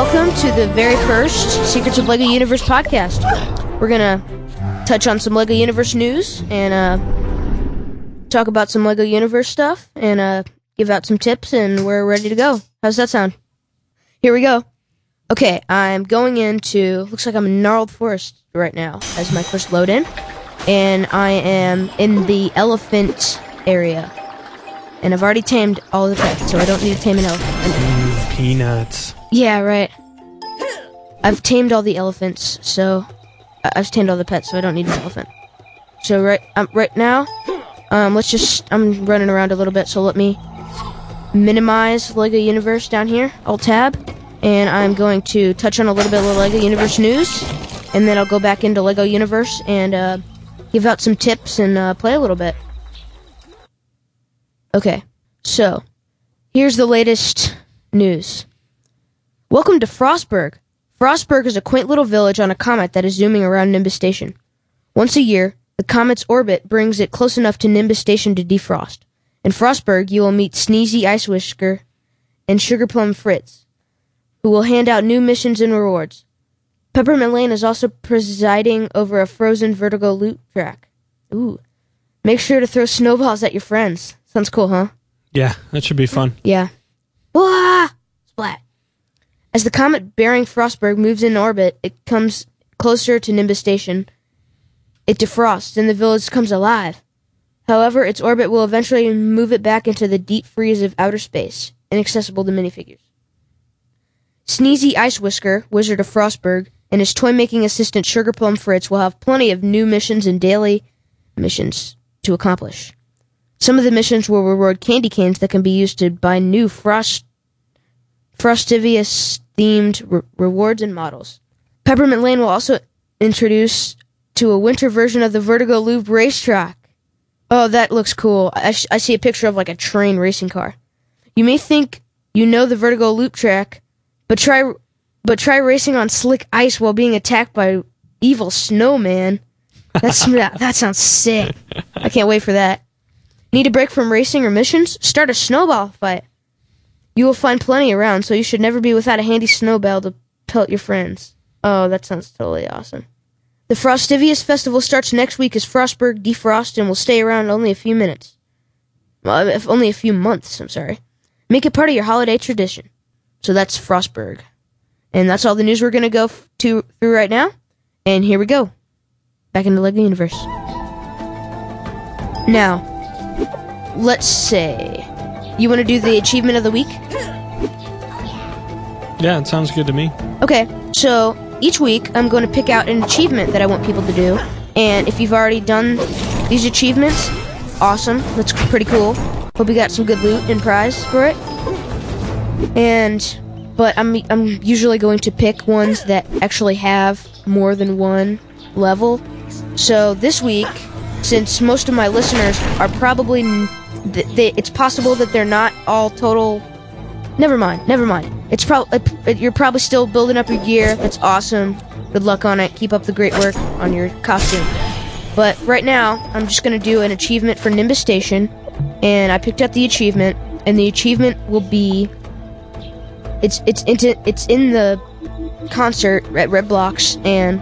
welcome to the very first Secrets of Lego Universe podcast. We're gonna touch on some Lego Universe news and uh, talk about some Lego Universe stuff and uh, give out some tips, and we're ready to go. How's that sound? Here we go. Okay, I'm going into. Looks like I'm in Gnarled Forest right now as my first load in, and I am in the elephant area. And I've already tamed all the pets, so I don't need to tame an elephant. Mm, peanuts. Yeah, right. I've tamed all the elephants, so I've tamed all the pets, so I don't need an elephant. So right, um, right now, um, let's just. I'm running around a little bit, so let me minimize Lego Universe down here. Alt tab, and I'm going to touch on a little bit of Lego Universe news, and then I'll go back into Lego Universe and uh, give out some tips and uh, play a little bit. Okay, so here's the latest news. Welcome to Frostburgh. Frostburgh is a quaint little village on a comet that is zooming around Nimbus Station. Once a year, the comet's orbit brings it close enough to Nimbus Station to defrost. In Frostburgh, you will meet Sneezy Ice Whisker and Sugarplum Fritz, who will hand out new missions and rewards. Peppermint Lane is also presiding over a frozen vertigo loot track. Ooh. Make sure to throw snowballs at your friends. Sounds cool, huh? Yeah, that should be fun. Yeah. Wah! Splat. As the comet bearing Frostburgh moves in orbit, it comes closer to Nimbus Station. It defrosts, and the village comes alive. However, its orbit will eventually move it back into the deep freeze of outer space, inaccessible to minifigures. Sneezy Ice Whisker, Wizard of Frostburgh, and his toy making assistant Sugarplum Fritz will have plenty of new missions and daily missions to accomplish. Some of the missions will reward candy canes that can be used to buy new Frost Frostivus themed re- rewards and models. Peppermint Lane will also introduce to a winter version of the Vertigo Loop racetrack. Oh, that looks cool. I, sh- I see a picture of like a train racing car. You may think you know the Vertigo Loop track, but try but try racing on slick ice while being attacked by evil snowman. That's that, that sounds sick. I can't wait for that. Need a break from racing or missions? Start a snowball fight. You will find plenty around, so you should never be without a handy snowball to pelt your friends. Oh, that sounds totally awesome. The Frostivus Festival starts next week as Frostburgh defrost and will stay around only a few minutes. Well, if only a few months, I'm sorry. Make it part of your holiday tradition. So that's Frostburgh. And that's all the news we're going to go f- to through right now. And here we go. Back into Lego Universe. Now, let's say you want to do the achievement of the week? Yeah, it sounds good to me. Okay, so each week I'm going to pick out an achievement that I want people to do. And if you've already done these achievements, awesome. That's pretty cool. Hope you got some good loot and prize for it. And but I'm I'm usually going to pick ones that actually have more than one level. So this week, since most of my listeners are probably th- it's possible that they're not all total Never mind. Never mind. It's probably uh, uh, you're probably still building up your gear. That's awesome. Good luck on it. Keep up the great work on your costume. But right now, I'm just gonna do an achievement for Nimbus Station, and I picked up the achievement, and the achievement will be it's it's into it's in the concert at Red Blocks, and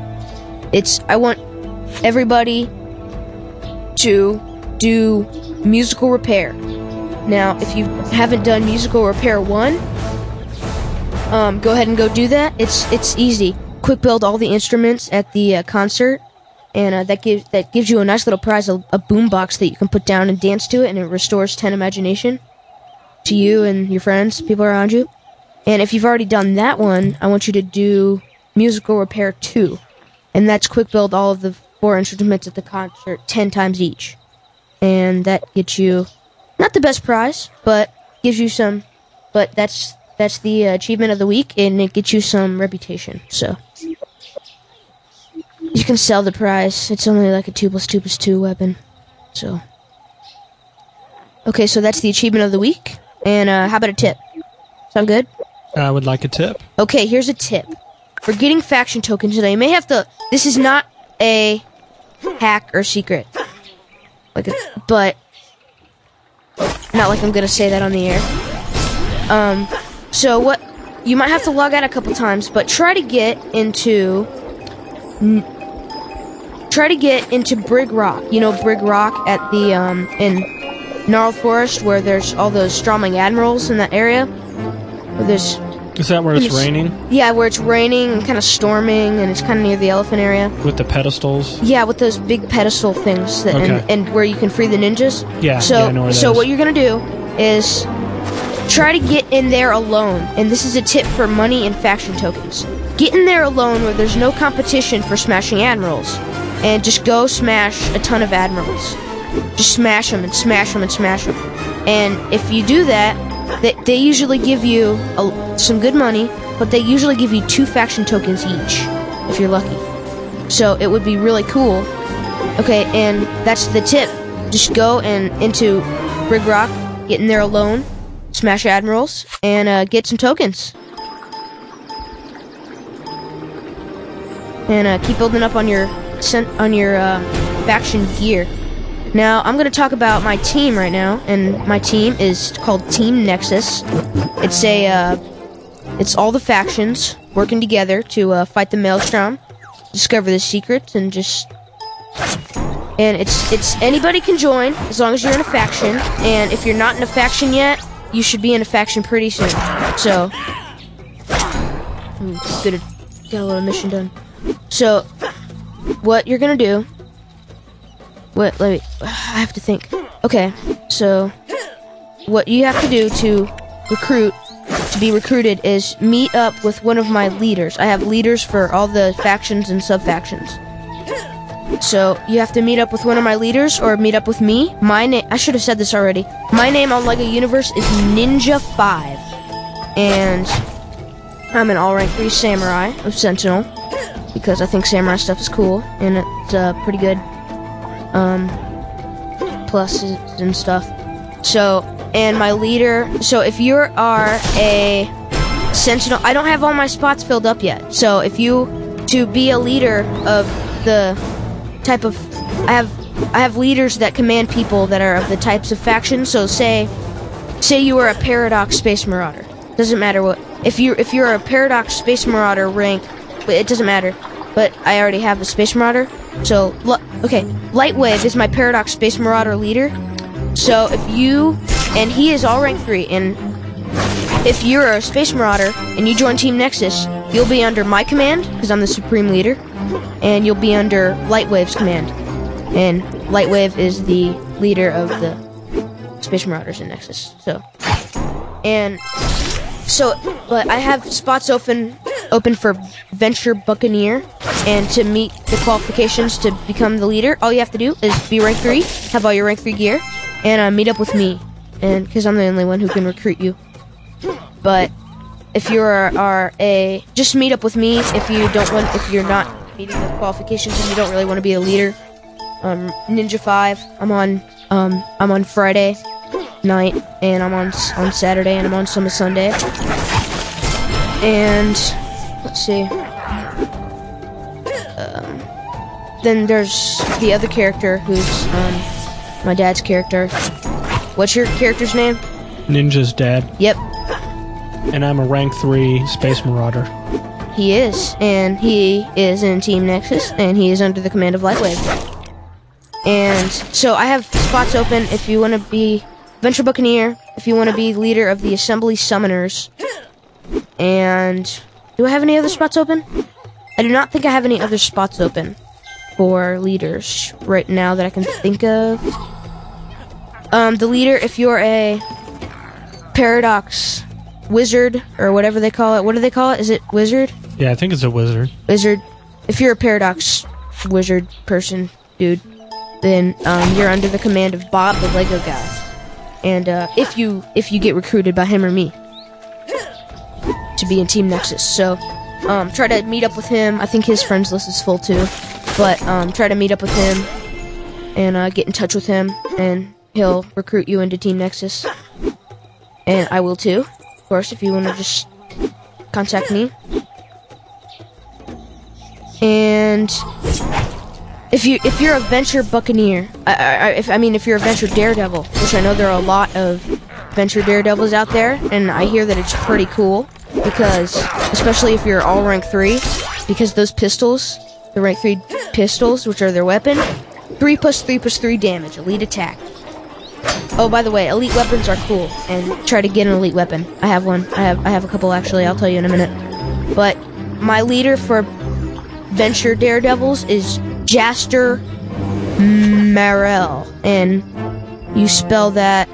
it's I want everybody to do musical repair. Now, if you haven't done musical repair one, um, go ahead and go do that. It's it's easy. Quick build all the instruments at the uh, concert, and uh, that gives that gives you a nice little prize, a, a boom box that you can put down and dance to it, and it restores ten imagination to you and your friends, people around you. And if you've already done that one, I want you to do musical repair two, and that's quick build all of the four instruments at the concert ten times each, and that gets you not the best prize, but gives you some. But that's that's the uh, achievement of the week, and it gets you some reputation. So you can sell the prize. It's only like a two plus two plus two weapon. So okay, so that's the achievement of the week. And uh, how about a tip? Sound good? I would like a tip. Okay, here's a tip. For getting faction tokens, today, you may have to. This is not a hack or secret. Like, but not like I'm gonna say that on the air. Um, so what you might have to log out a couple times, but try to get into. Try to get into Brig Rock. You know Brig Rock at the um in Gnarled Forest where there's all those Stromling Admirals in that area. Where there's Is that where it's Yes. raining yeah, where it's raining and kind of storming, and it's kind of near the elephant area. with the pedestals? Yeah, with those big pedestal things, that, Okay. and, and where you can free the ninjas. Yeah, So, yeah, I know where so is. what you're gonna do is try to get in there alone, and this is a tip for money and faction tokens. Get in there alone where there's no competition for smashing admirals, and just go smash a ton of admirals. Just smash them and smash them and smash them. And if you do that, they, they usually give you a, some good money, but they usually give you two faction tokens each, if you're lucky. So it would be really cool. Okay, and that's the tip. Just go and into Brig Rock, get in there alone, smash admirals, and uh, get some tokens. And uh, keep building up on your on your uh, faction gear. Now I'm gonna talk about my team right now, and my team is called Team Nexus. It's a uh, it's all the factions working together to uh, fight the Maelstrom, discover the secrets, and just and it's it's anybody can join as long as you're in a faction. And if you're not in a faction yet, you should be in a faction pretty soon. So, Ooh, good, got a little mission done. So, what you're gonna do? What? Let me. I have to think. Okay, so what you have to do to recruit to be recruited is meet up with one of my leaders. I have leaders for all the factions and sub factions. So you have to meet up with one of my leaders or meet up with me. My name I should have said this already. My name on Lego Universe is Ninja Five. And I'm an all rank three samurai of Sentinel. Because I think samurai stuff is cool and it's uh, pretty good. Um pluses and stuff. So and my leader so if you are a sentinel I don't have all my spots filled up yet. So if you to be a leader of the type of I have I have leaders that command people that are of the types of factions. So say say you are a paradox space marauder. Doesn't matter what if you if you're a paradox space marauder rank, it doesn't matter. But I already have a space marauder. So okay, Lightwave is my paradox space marauder leader. So if you and he is all rank 3 and if you're a space marauder and you join Team Nexus, you'll be under my command because I'm the supreme leader, and you'll be under Lightwave's command. And Lightwave is the leader of the Space Marauders in Nexus. So, and so, but I have spots open open for Venture Buccaneer, and to meet the qualifications to become the leader, all you have to do is be rank three, have all your rank three gear, and uh, meet up with me, and because I'm the only one who can recruit you. But if you are, are a just meet up with me if you don't want if you're not meeting the qualifications and you don't really want to be a leader. Um, Ninja Five. I'm on um I'm on Friday night and I'm on on Saturday and I'm on some Sunday. And see. Um, then there's the other character who's um my dad's character. What's your character's name? Ninja's dad, Yep, and I'm a rank three space marauder. He is, and he is in Team Nexus, and he is under the command of Lightwave. And so I have spots open if you want to be Venture Buccaneer, if you want to be leader of the Assembly Summoners. And do I have any other spots open? I do not think I have any other spots open for leaders right now that I can think of. Um, the leader, if you're a Paradox Wizard or whatever they call it, what do they call it? Is it Wizard? Yeah, I think it's a wizard. wizard if you're a paradox wizard person dude then um, you're under the command of bob the lego guy and uh, if you if you get recruited by him or me to be in team nexus. So um, try to meet up with him. I think his friends list is full too. But um, try to meet up with him and uh, get in touch with him and he'll recruit you into team nexus. And i will too. Of course if you want to just contact me. And if you if you're a venture buccaneer, I, I, if I mean if you're a venture daredevil, which I know there are a lot of venture daredevils out there, and I hear that it's pretty cool. Because, especially if you're all rank 3, because those pistols, the rank 3 pistols, which are their weapon, 3 plus 3 plus 3 damage, elite attack. Oh, by the way, elite weapons are cool, and try to get an elite weapon. I have one. I have I have a couple actually. I'll tell you in a minute. But my leader for Venture Daredevils is Jaster Marel, and you spell that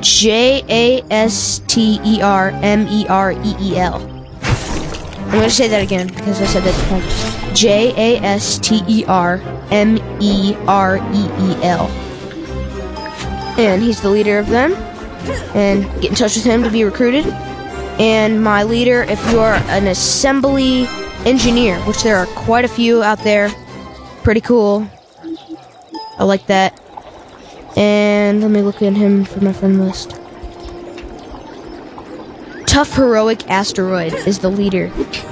J A S T E R M E R E E L. I'm going to say that again because I said it like J A S T E R M E R E E L. And he's the leader of them. And get in touch with him to be recruited. And my leader, if you are an assembly engineer, which there are quite a few out there, pretty cool. I like that. And let me look at him for my friend list. Tough Heroic Asteroid is the leader.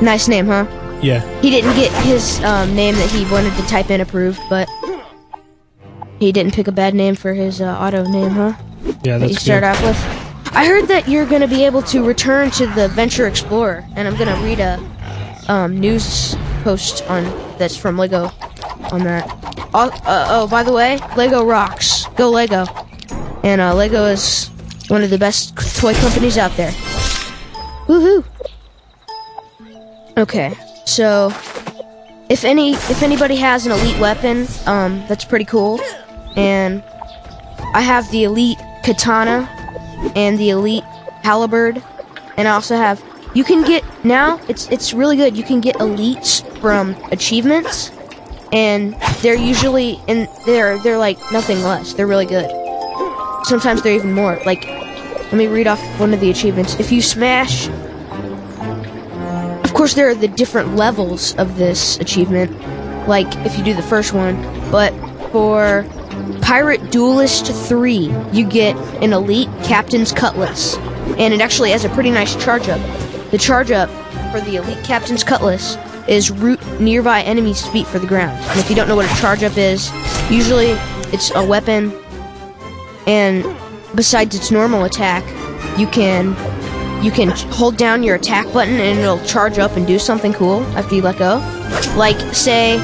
nice name, huh? Yeah. He didn't get his um, name that he wanted to type in approved, but he didn't pick a bad name for his uh, auto name, huh? Yeah, that's That you start good. off with. I heard that you're going to be able to return to the Venture Explorer, and I'm going to read a um, news post on that's from Lego on that. Oh, uh, oh, by the way, Lego rocks. Go Lego. And uh, Lego is one of the best toy companies out there. Woohoo! Okay, so if any if anybody has an elite weapon, um, that's pretty cool. And I have the elite katana and the elite halberd, and I also have. You can get now. It's it's really good. You can get elites from achievements, and they're usually and they're they're like nothing less. They're really good. Sometimes they're even more. Like, let me read off one of the achievements. If you smash of course, there are the different levels of this achievement, like if you do the first one, but for Pirate Duelist 3, you get an elite Captain's Cutlass, and it actually has a pretty nice charge up. The charge up for the elite Captain's Cutlass is root nearby enemies' feet for the ground. And if you don't know what a charge up is, usually it's a weapon, and besides its normal attack, you can you can hold down your attack button and it'll charge up and do something cool after you let go. Like, say,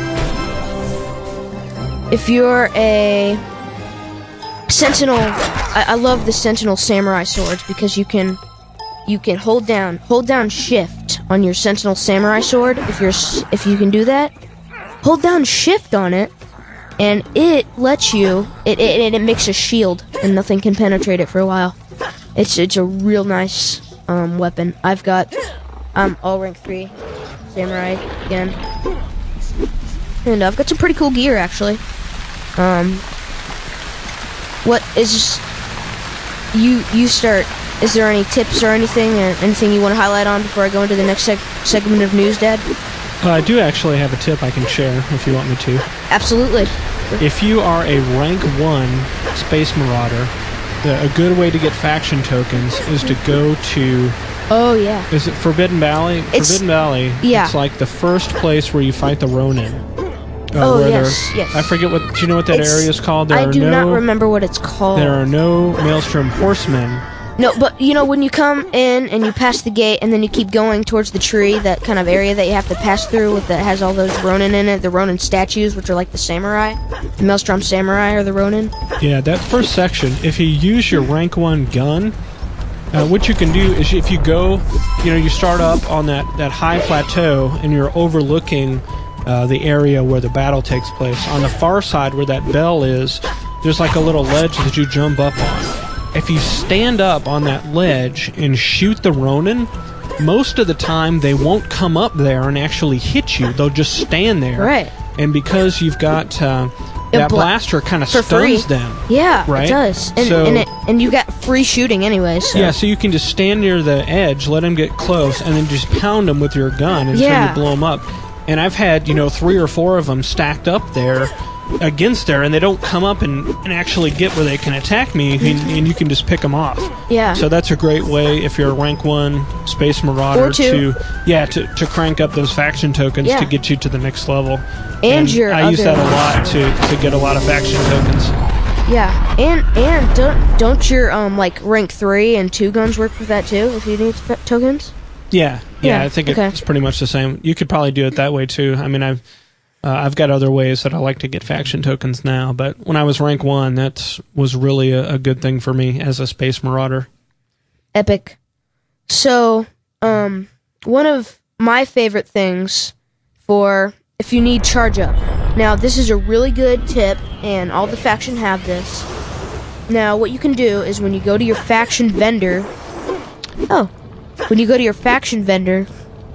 if you're a sentinel, I, I love the sentinel samurai swords because you can you can hold down hold down shift on your sentinel samurai sword if you're if you can do that. Hold down shift on it, and it lets you it it, it makes a shield and nothing can penetrate it for a while. It's it's a real nice um, weapon. I've got I'm um all rank three samurai again, and I've got some pretty cool gear actually. Um, what is you you start? Is there any tips or anything or anything you want to highlight on before I go into the next seg- segment of news, Dad? Uh, I do actually have a tip I can share if you want me to. Absolutely. If you are a rank 1 Space Marauder, the, a good way to get faction tokens is to go to. Oh yeah. Is it Forbidden Valley? It's- Forbidden Valley. yeah. It's like the first place where you fight the Ronin. Uh, Oh, yes, yes. I forget what. Do you know what that It's- area is called? There I do no. not remember what it's called. There are no Maelstrom horsemen. No, but you know when you come in and you pass the gate and then you keep going towards the tree, that kind of area that you have to pass through with that has all those Ronin in it, the Ronin statues, which are like the samurai, the Maelstrom samurai or the Ronin. Yeah, that first section, if you use your rank 1 gun, uh, what you can do is if you go, you know, you start up on that, that high plateau and you're overlooking uh, the area where the battle takes place. On the far side where that bell is, there's like a little ledge that you jump up on. If you stand up on that ledge and shoot the Ronin, most of the time they won't come up there and actually hit you. They'll just stand there. Right. And because you've got uh, that bla- blaster kind of for free. stuns them. Yeah, Right? it does, and So- and, it, and you got free shooting anyway. So. Yeah, so you can just stand near the edge, let them get close, and then just pound them with your gun until Yeah. you blow them up. And I've had, you know, three or four of them stacked up there against there, and they don't come up and, and actually get where they can attack me, and, and you can just pick them off. Yeah. So that's a great way if you're a rank one space marauder to yeah to, to crank up those faction tokens Yeah. to get you to the next level. And your I use that a lot to, to get a lot of faction tokens. Yeah, and and don't don't your um like rank three and two guns work with that too if you need tokens? Yeah, yeah, Yeah, I think okay. it's pretty much the same. You could probably do it that way too. I mean, I've uh, I've got other ways that I like to get faction tokens now, but when I was rank one, that was really a, a good thing for me as a space marauder. Epic. So, um, one of my favorite things for if you need charge up. Now, this is a really good tip, and all the faction have this. Now, what you can do is when you go to your faction vendor. Oh, when you go to your faction vendor,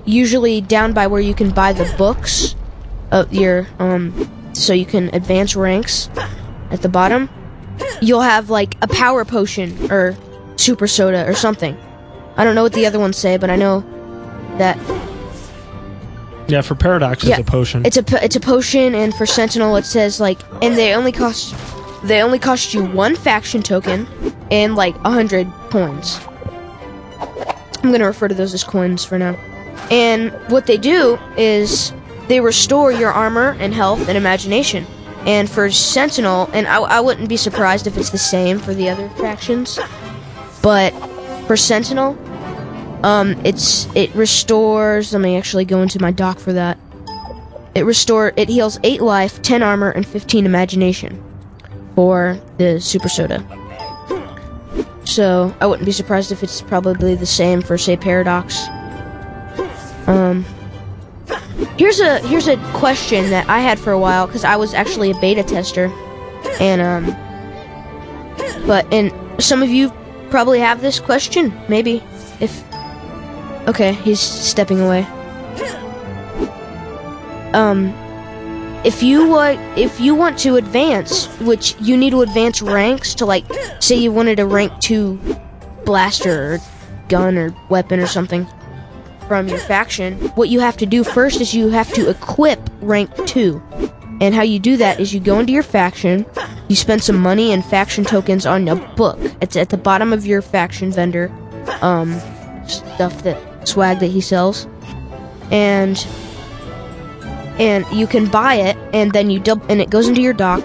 usually down by where you can buy the books of your um, so you can advance ranks at the bottom. You'll have like a power potion or super soda or something. I don't know what the other ones say, but I know that Yeah, for Paradox, Yeah, it's a potion. it's a it's a potion, and for Sentinel it says like, and they only cost they only cost you one faction token and like a hundred coins. I'm gonna refer to those as coins for now. And what they do is they restore your armor and health and imagination. And for Sentinel, and I, I wouldn't be surprised if it's the same for the other factions, but for Sentinel, um, it's it restores. Let me actually go into my doc for that. It restore it heals eight life, ten armor, and fifteen imagination for the super soda. So I wouldn't be surprised if it's probably the same for say Paradox. Um, here's a here's a question that I had for a while because I was actually a beta tester, and um, but and some of you probably have this question. Maybe if okay, he's stepping away. Um, if you want if you want to advance, which you need to advance ranks to like say you wanted a rank 2 blaster or gun or weapon or something from your faction, what you have to do first is you have to equip rank 2. And how you do that is you go into your faction, you spend some money and faction tokens on a book. It's at the bottom of your faction vendor um stuff that swag that he sells. And and you can buy it and then you dub and it goes into your dock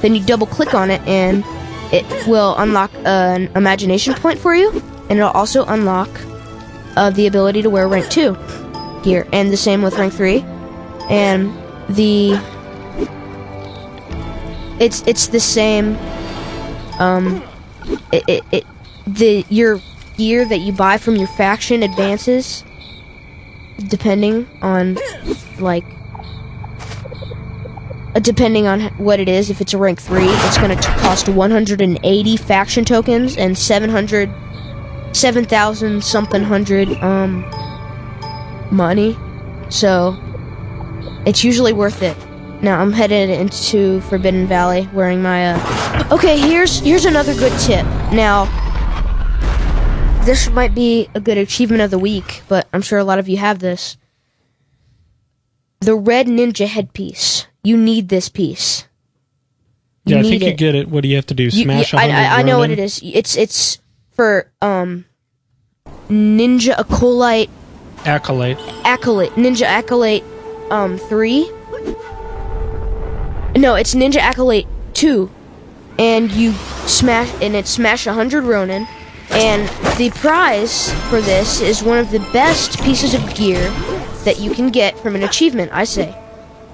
then you double click on it and it will unlock an imagination point for you and it'll also unlock uh, the ability to wear rank 2 here and the same with rank 3 and the it's it's the same um it, it, it the your gear that you buy from your faction advances depending on like uh, depending on what it is, if it's a rank 3, it's going to cost 180 faction tokens and 700 7,000 something hundred um money. So it's usually worth it. Now I'm headed into Forbidden Valley wearing my uh Okay, here's here's another good tip. Now this might be a good achievement of the week, but I'm sure a lot of you have this. The red ninja headpiece. You need this piece. You yeah, I need think you get it. What do you have to do? Smash you- a I, I, I know what it is. It's it's for um Ninja Acolyte Acolyte. Acolyte Ninja Acolyte um three. No, it's Ninja Acolyte two, and you smash and it's smash a hundred Ronin, and the prize for this is one of the best pieces of gear that you can get from an achievement. I say,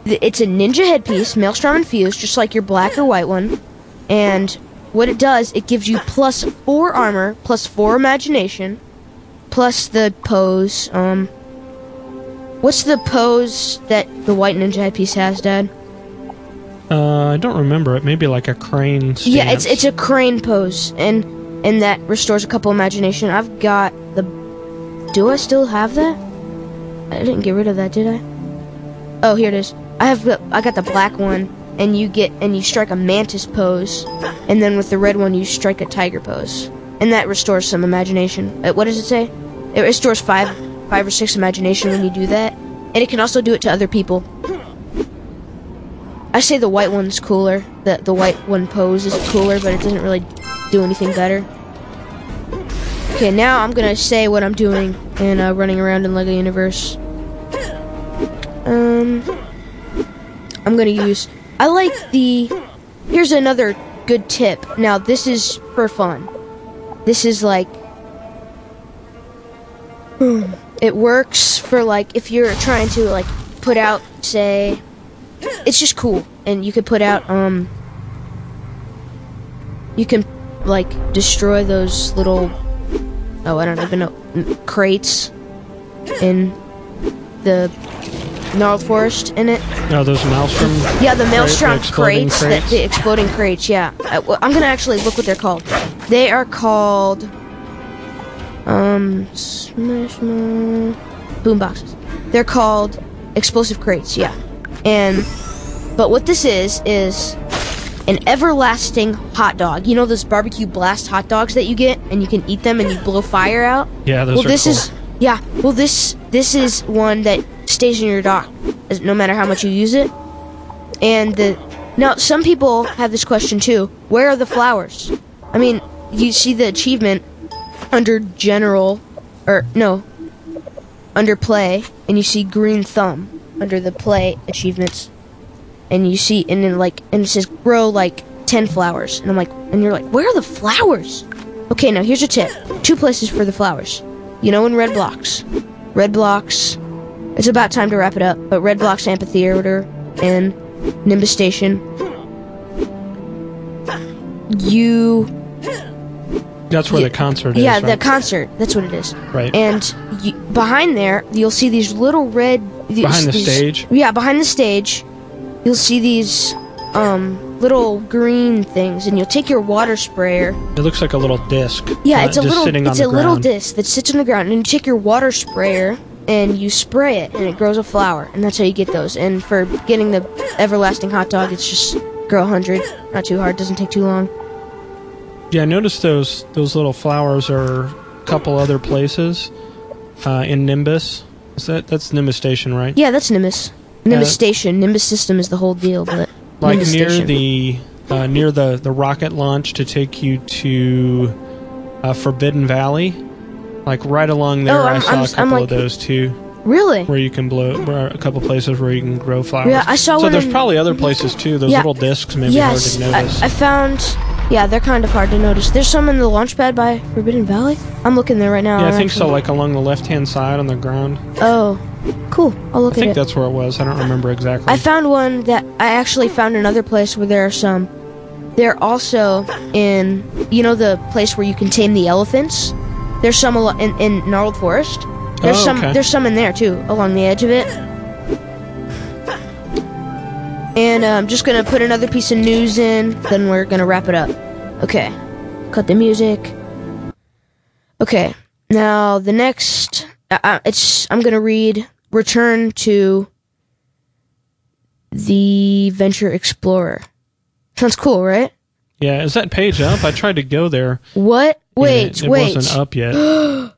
it's a ninja headpiece, Maelstrom infused, just like your black or white one, and what it does, it gives you plus four armor, plus four imagination, plus the pose. Um, what's the pose that the white ninja headpiece has, Dad? Uh, I don't remember it. Maybe like a crane. Stance. Yeah, it's it's a crane pose, and and that restores a couple imagination. I've got the. Do I still have that? I didn't get rid of that, did I? Oh, here it is. I have the, I got the black one, and you get and you strike a mantis pose, and then with the red one you strike a tiger pose, and that restores some imagination. Uh, what does it say? It restores five five or six imagination when you do that, and it can also do it to other people. I say the white one's cooler. The the white one pose is cooler, but it doesn't really do anything better. Okay, now I'm gonna say what I'm doing and uh, running around in Lego Universe. Um, I'm gonna use. I like the. Here's another good tip. Now, this is for fun. This is like. It works for like if you're trying to like put out, say, it's just cool, and you could put out um. You can like destroy those little oh I don't even know crates in the gnarled forest in it. No, those maelstrom. Yeah, the crate- maelstrom exploding crates, that- the exploding crates. Yeah, I, well, I'm gonna actually look what they're called. They are called um smash boom boxes. They're called explosive crates. Yeah, and but what this is is an everlasting hot dog. You know those barbecue blast hot dogs that you get, and you can eat them and you blow fire out. Yeah, those well, are this cool. is yeah. Well, this this is one that stays in your dock, no matter how much you use it. And the now some people have this question too: Where are the flowers? I mean, you see the achievement under general, or no, under play, and you see green thumb under the play achievements, and you see, and then like, and it says grow like ten flowers, and I'm like, and you're like, where are the flowers? Okay, now here's a tip: two places for the flowers. You know, in red blocks, red blocks. It's about time to wrap it up, but red blocks amphitheater and Nimbus Station. You That's where the concert is. yeah, the right? concert. That's what it is. Right. And you, behind there, you'll see these little red. These, Behind the these- stage? Yeah, behind the stage, you'll see these um, little green things, and you'll take your water sprayer. It looks like a little disc. Yeah, it's a little. It's a little disc that sits on the ground, and you take your water sprayer and you spray it, and it grows a flower, and that's how you get those. And for getting the everlasting hot dog, it's just grow 100. Not too hard. Doesn't take too long. Yeah, I noticed those those little flowers are a couple other places uh, in Nimbus. Is that that's Nimbus Station, right? Yeah, that's Nimbus. Nimbus Uh, Station. Nimbus System is the whole deal, but like Nimbus near Station. the uh, near the the rocket launch to take you to uh, Forbidden Valley. Like right along there, Oh, I I'm- saw I'm- a I'm couple like- of those too, really. where you can blow. Where a couple places where you can grow flowers. Yeah, I saw one. So there's in- probably other places too. Those Yeah. little discs maybe yes, hard to I, notice. I found. Yeah, they're kind of hard to notice. There's some in the launch pad by Forbidden Valley. I'm looking there right now. yeah, I think so. Like along the left hand side on the ground. Oh, cool. I'll look I at it. I think that's where it was. I don't remember exactly. I found one that I actually found another place where there are some. They're also in, you know, the place where you can tame the elephants. There's some in, in Gnarled Forest. There's Oh, some. okay. There's some in there too, along the edge of it. And I'm just gonna put another piece of news in. Then we're gonna wrap it up. Okay. Cut the music. Okay. Now the next. Uh, uh, it's. I'm gonna read. Return to the Venture Explorer. Sounds cool, right? Yeah, is that page up? I tried to go there. What? Wait, it, it wait. wasn't up yet.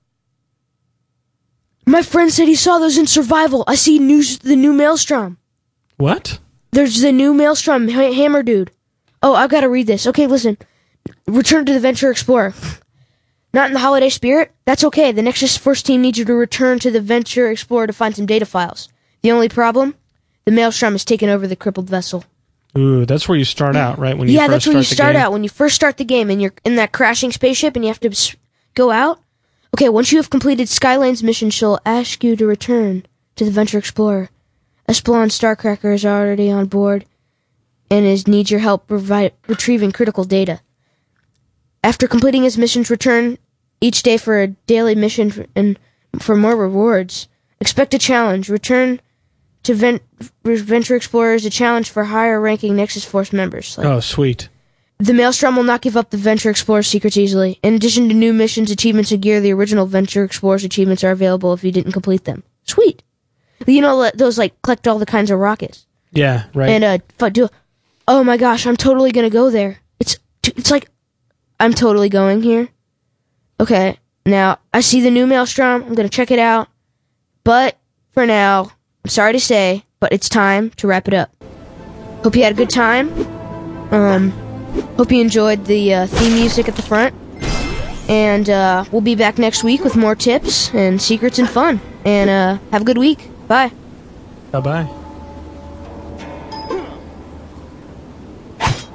My friend said he saw those in survival. I see news the new Maelstrom. what? There's the new Maelstrom ha- hammer dude. Oh, I've got to read this. Okay, listen. Return to the Venture Explorer. Not in the holiday spirit? That's okay. The Nexus Force team needs you to return to the Venture Explorer to find some data files. The only problem? The Maelstrom has taken over the crippled vessel. Ooh, that's where you start out, right? When you yeah, first that's where you start game. out when you first start the game and you're in that crashing spaceship and you have to s- go out. Okay, once you have completed Sky Lane's mission, she'll ask you to return to the Venture Explorer. Epsilon Starcracker is already on board and is needs your help retrieving critical data. After completing his missions, return each day for a daily mission and for more rewards. Expect a challenge. Return to Ven- Venture Explorers a challenge for higher ranking Nexus Force members. Like, Oh, sweet. the Maelstrom will not give up the Venture Explorer's secrets easily. In addition to new missions, achievements, and gear, the original Venture Explorer's achievements are available if you didn't complete them. Sweet. You know those like collect all the kinds of rockets Yeah, right. and uh do. Oh my gosh, I'm totally gonna go there. It's it's like I'm totally going here. Okay, now I see the new Maelstrom. I'm gonna check it out. But for now, I'm sorry to say, but it's time to wrap it up. Hope you had a good time. Um, hope you enjoyed the uh, theme music at the front. And uh, we'll be back next week with more tips and secrets and fun. And uh, have a good week. Bye. bye bye.